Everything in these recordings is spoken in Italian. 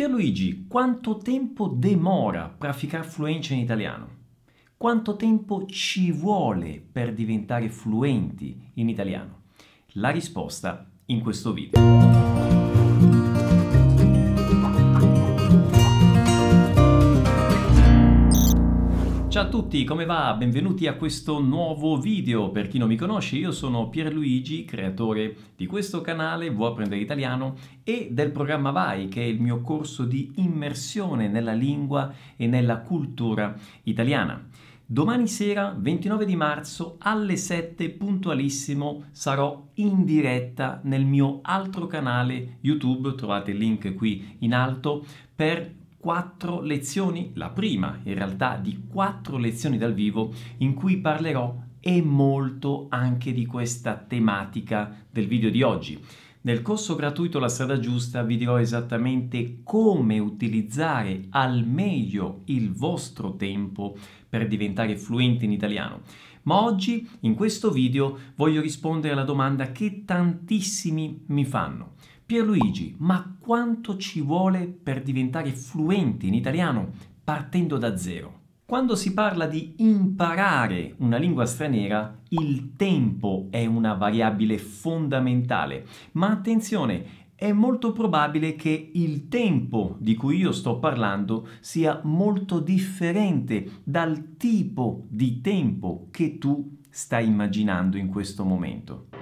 Pierluigi, quanto tempo demora praticare fluenza in italiano? Quanto tempo ci vuole per diventare fluenti in italiano? La risposta in questo video. Ciao a tutti, come va? Benvenuti a questo nuovo video. Per chi non mi conosce, io sono Pierluigi, creatore di questo canale Vuoi apprendere italiano e del programma Vai, che è il mio corso di immersione nella lingua e nella cultura italiana. Domani sera, 29 di marzo, alle 7 puntualissimo, sarò in diretta nel mio altro canale YouTube, trovate il link qui in alto, per quattro lezioni, la prima in realtà di quattro lezioni dal vivo in cui parlerò e molto anche di questa tematica del video di oggi. Nel corso gratuito La strada giusta vi dirò esattamente come utilizzare al meglio il vostro tempo per diventare fluenti in italiano. Ma oggi, in questo video, voglio rispondere alla domanda che tantissimi mi fanno. Pierluigi, ma quanto ci vuole per diventare fluenti in italiano partendo da zero? Quando si parla di imparare una lingua straniera, il tempo è una variabile fondamentale, ma attenzione, è molto probabile che il tempo di cui io sto parlando sia molto differente dal tipo di tempo che tu stai immaginando in questo momento.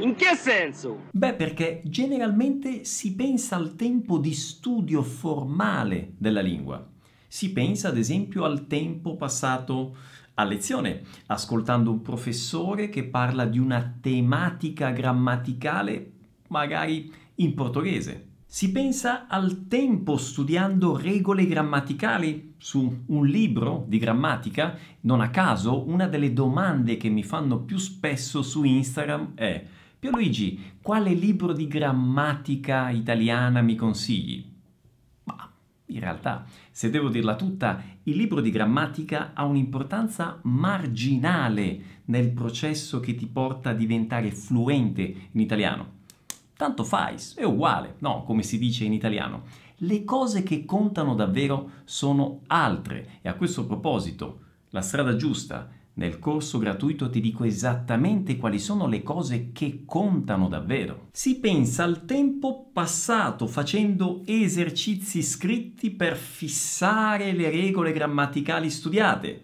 In che senso? Beh, perché generalmente si pensa al tempo di studio formale della lingua. Si pensa ad esempio al tempo passato a lezione, ascoltando un professore che parla di una tematica grammaticale magari in portoghese. Si pensa al tempo studiando regole grammaticali su un libro di grammatica. Non a caso, una delle domande che mi fanno più spesso su Instagram è Pierluigi, quale libro di grammatica italiana mi consigli? Ma in realtà, se devo dirla tutta, il libro di grammatica ha un'importanza marginale nel processo che ti porta a diventare fluente in italiano. Tanto fai, è uguale, no, come si dice in italiano. Le cose che contano davvero sono altre e a questo proposito, la strada giusta nel corso gratuito ti dico esattamente quali sono le cose che contano davvero. Si pensa al tempo passato facendo esercizi scritti per fissare le regole grammaticali studiate.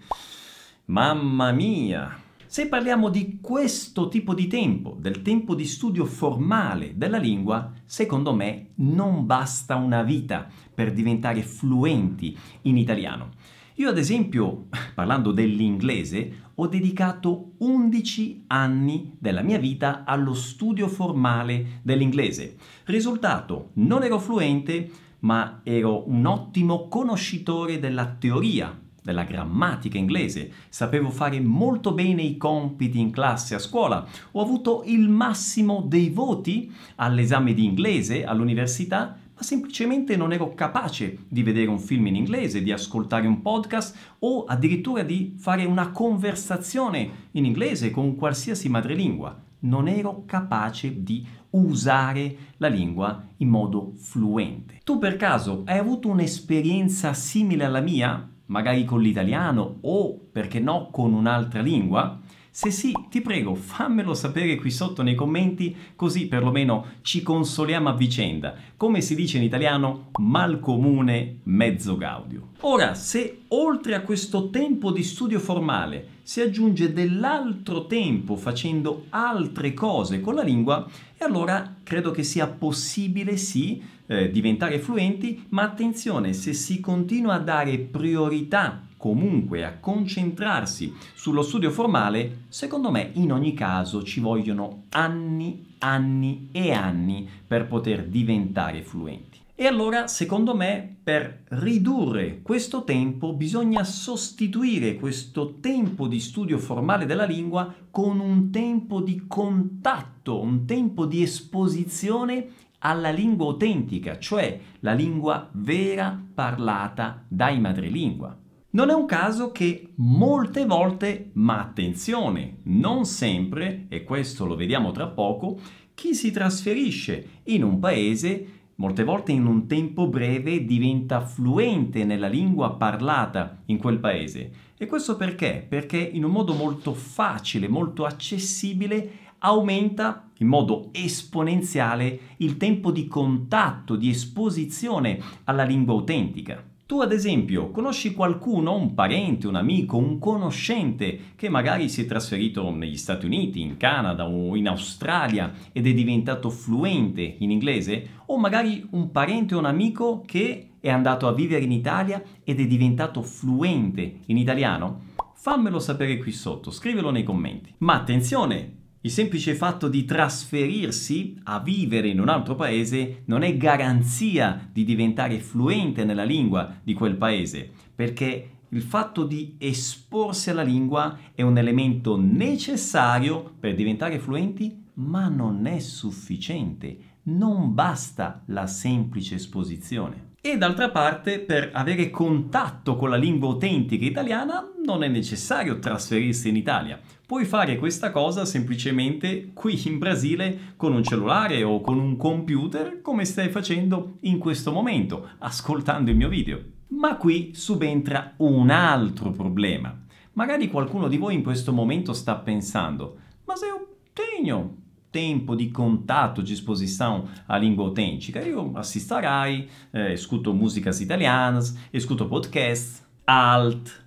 Mamma mia! Se parliamo di questo tipo di tempo, del tempo di studio formale della lingua, secondo me non basta una vita per diventare fluenti in italiano. Io ad esempio, parlando dell'inglese, ho dedicato 11 anni della mia vita allo studio formale dell'inglese. Risultato, non ero fluente, ma ero un ottimo conoscitore della teoria, della grammatica inglese, sapevo fare molto bene i compiti in classe a scuola, ho avuto il massimo dei voti all'esame di inglese all'università ma semplicemente non ero capace di vedere un film in inglese, di ascoltare un podcast o addirittura di fare una conversazione in inglese con qualsiasi madrelingua. Non ero capace di usare la lingua in modo fluente. Tu per caso hai avuto un'esperienza simile alla mia, magari con l'italiano o perché no con un'altra lingua? Se sì, ti prego, fammelo sapere qui sotto nei commenti, così perlomeno ci consoliamo a vicenda. Come si dice in italiano, mal comune, mezzo gaudio. Ora, se oltre a questo tempo di studio formale si aggiunge dell'altro tempo facendo altre cose con la lingua, e allora credo che sia possibile sì eh, diventare fluenti, ma attenzione, se si continua a dare priorità comunque a concentrarsi sullo studio formale, secondo me in ogni caso ci vogliono anni, anni e anni per poter diventare fluenti. E allora, secondo me, per ridurre questo tempo bisogna sostituire questo tempo di studio formale della lingua con un tempo di contatto, un tempo di esposizione alla lingua autentica, cioè la lingua vera parlata dai madrelingua. Non è un caso che molte volte, ma attenzione, non sempre, e questo lo vediamo tra poco, chi si trasferisce in un paese molte volte in un tempo breve diventa fluente nella lingua parlata in quel paese. E questo perché? Perché in un modo molto facile, molto accessibile, aumenta in modo esponenziale il tempo di contatto, di esposizione alla lingua autentica. Tu ad esempio conosci qualcuno, un parente, un amico, un conoscente che magari si è trasferito negli Stati Uniti, in Canada o in Australia ed è diventato fluente in inglese? O magari un parente o un amico che è andato a vivere in Italia ed è diventato fluente in italiano? Fammelo sapere qui sotto, scrivelo nei commenti. Ma attenzione, il semplice fatto di trasferirsi a vivere in un altro paese non è garanzia di diventare fluente nella lingua di quel paese, perché il fatto di esporsi alla lingua è un elemento necessario per diventare fluenti, ma non è sufficiente. Non basta la semplice esposizione. E d'altra parte, per avere contatto con la lingua autentica italiana non è necessario trasferirsi in Italia. Puoi fare questa cosa semplicemente qui in Brasile con un cellulare o con un computer come stai facendo in questo momento, ascoltando il mio video. Ma qui subentra un altro problema. Magari qualcuno di voi in questo momento sta pensando, ma se io tenho tempo di contatto, di esposição à língua autêntica. Io assisto a Rai, eh, escuto músicas italianas, escuto podcast, alt.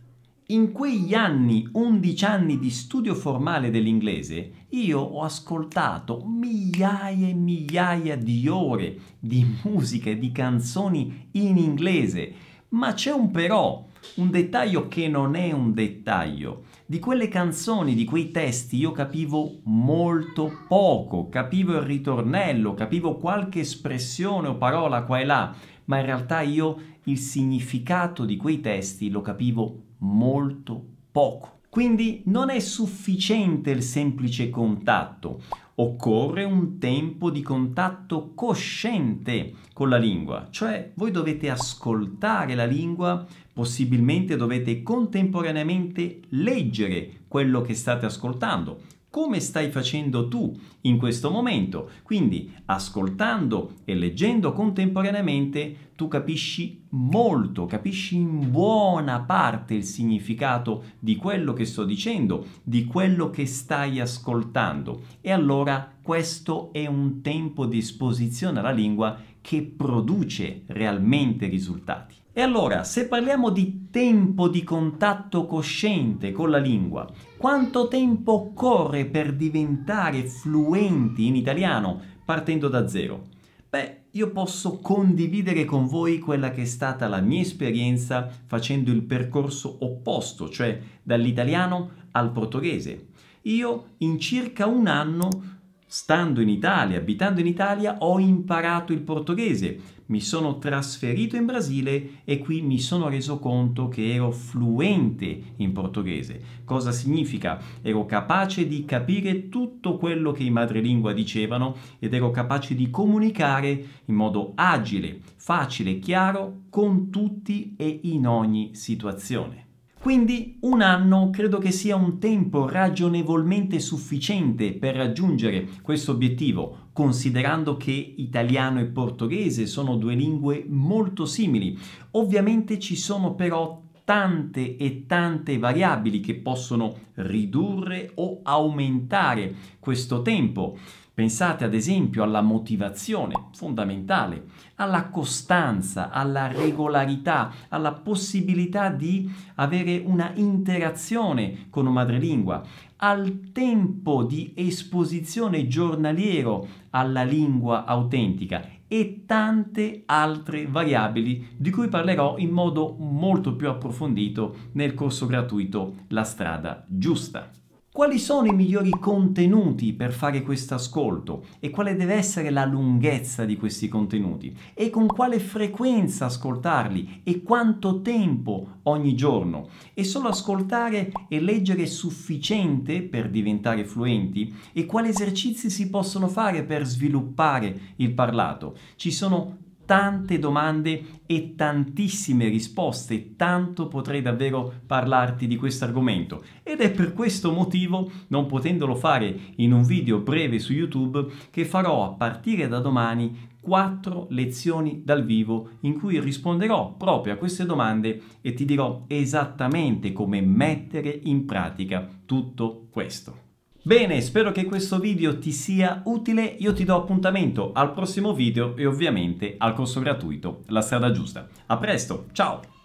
In quegli anni, 11 anni di studio formale dell'inglese, io ho ascoltato migliaia e migliaia di ore di musica e di canzoni in inglese. Ma c'è un però, un dettaglio che non è un dettaglio. Di quelle canzoni, di quei testi io capivo molto poco, capivo il ritornello, capivo qualche espressione o parola qua e là, ma in realtà io il significato di quei testi lo capivo molto poco. Quindi non è sufficiente il semplice contatto, occorre un tempo di contatto cosciente con la lingua, cioè voi dovete ascoltare la lingua, possibilmente dovete contemporaneamente leggere quello che state ascoltando, come stai facendo tu in questo momento. Quindi ascoltando e leggendo contemporaneamente tu capisci molto, capisci in buona parte il significato di quello che sto dicendo, di quello che stai ascoltando. E allora questo è un tempo di esposizione alla lingua che produce realmente risultati. E allora, se parliamo di tempo di contatto cosciente con la lingua, quanto tempo occorre per diventare fluenti in italiano partendo da zero? Beh, io posso condividere con voi quella che è stata la mia esperienza facendo il percorso opposto, cioè dall'italiano al portoghese. Io in circa un anno Stando in Italia, abitando in Italia, ho imparato il portoghese, mi sono trasferito in Brasile e qui mi sono reso conto che ero fluente in portoghese. Cosa significa? Ero capace di capire tutto quello che i madrelingua dicevano ed ero capace di comunicare in modo agile, facile, chiaro con tutti e in ogni situazione. Quindi un anno credo che sia un tempo ragionevolmente sufficiente per raggiungere questo obiettivo, considerando che italiano e portoghese sono due lingue molto simili. Ovviamente ci sono però tante e tante variabili che possono ridurre o aumentare questo tempo. Pensate ad esempio alla motivazione, fondamentale, alla costanza, alla regolarità, alla possibilità di avere una interazione con un madrelingua, al tempo di esposizione giornaliero alla lingua autentica e tante altre variabili di cui parlerò in modo molto più approfondito nel corso gratuito La strada giusta. Quali sono i migliori contenuti per fare questo ascolto e quale deve essere la lunghezza di questi contenuti e con quale frequenza ascoltarli e quanto tempo ogni giorno? E solo ascoltare e leggere è sufficiente per diventare fluenti? E quali esercizi si possono fare per sviluppare il parlato? Ci sono tante domande e tantissime risposte, tanto potrei davvero parlarti di questo argomento ed è per questo motivo, non potendolo fare in un video breve su YouTube, che farò a partire da domani quattro lezioni dal vivo in cui risponderò proprio a queste domande e ti dirò esattamente come mettere in pratica tutto questo. Bene, spero che questo video ti sia utile, io ti do appuntamento al prossimo video e ovviamente al corso gratuito La strada giusta. A presto, ciao!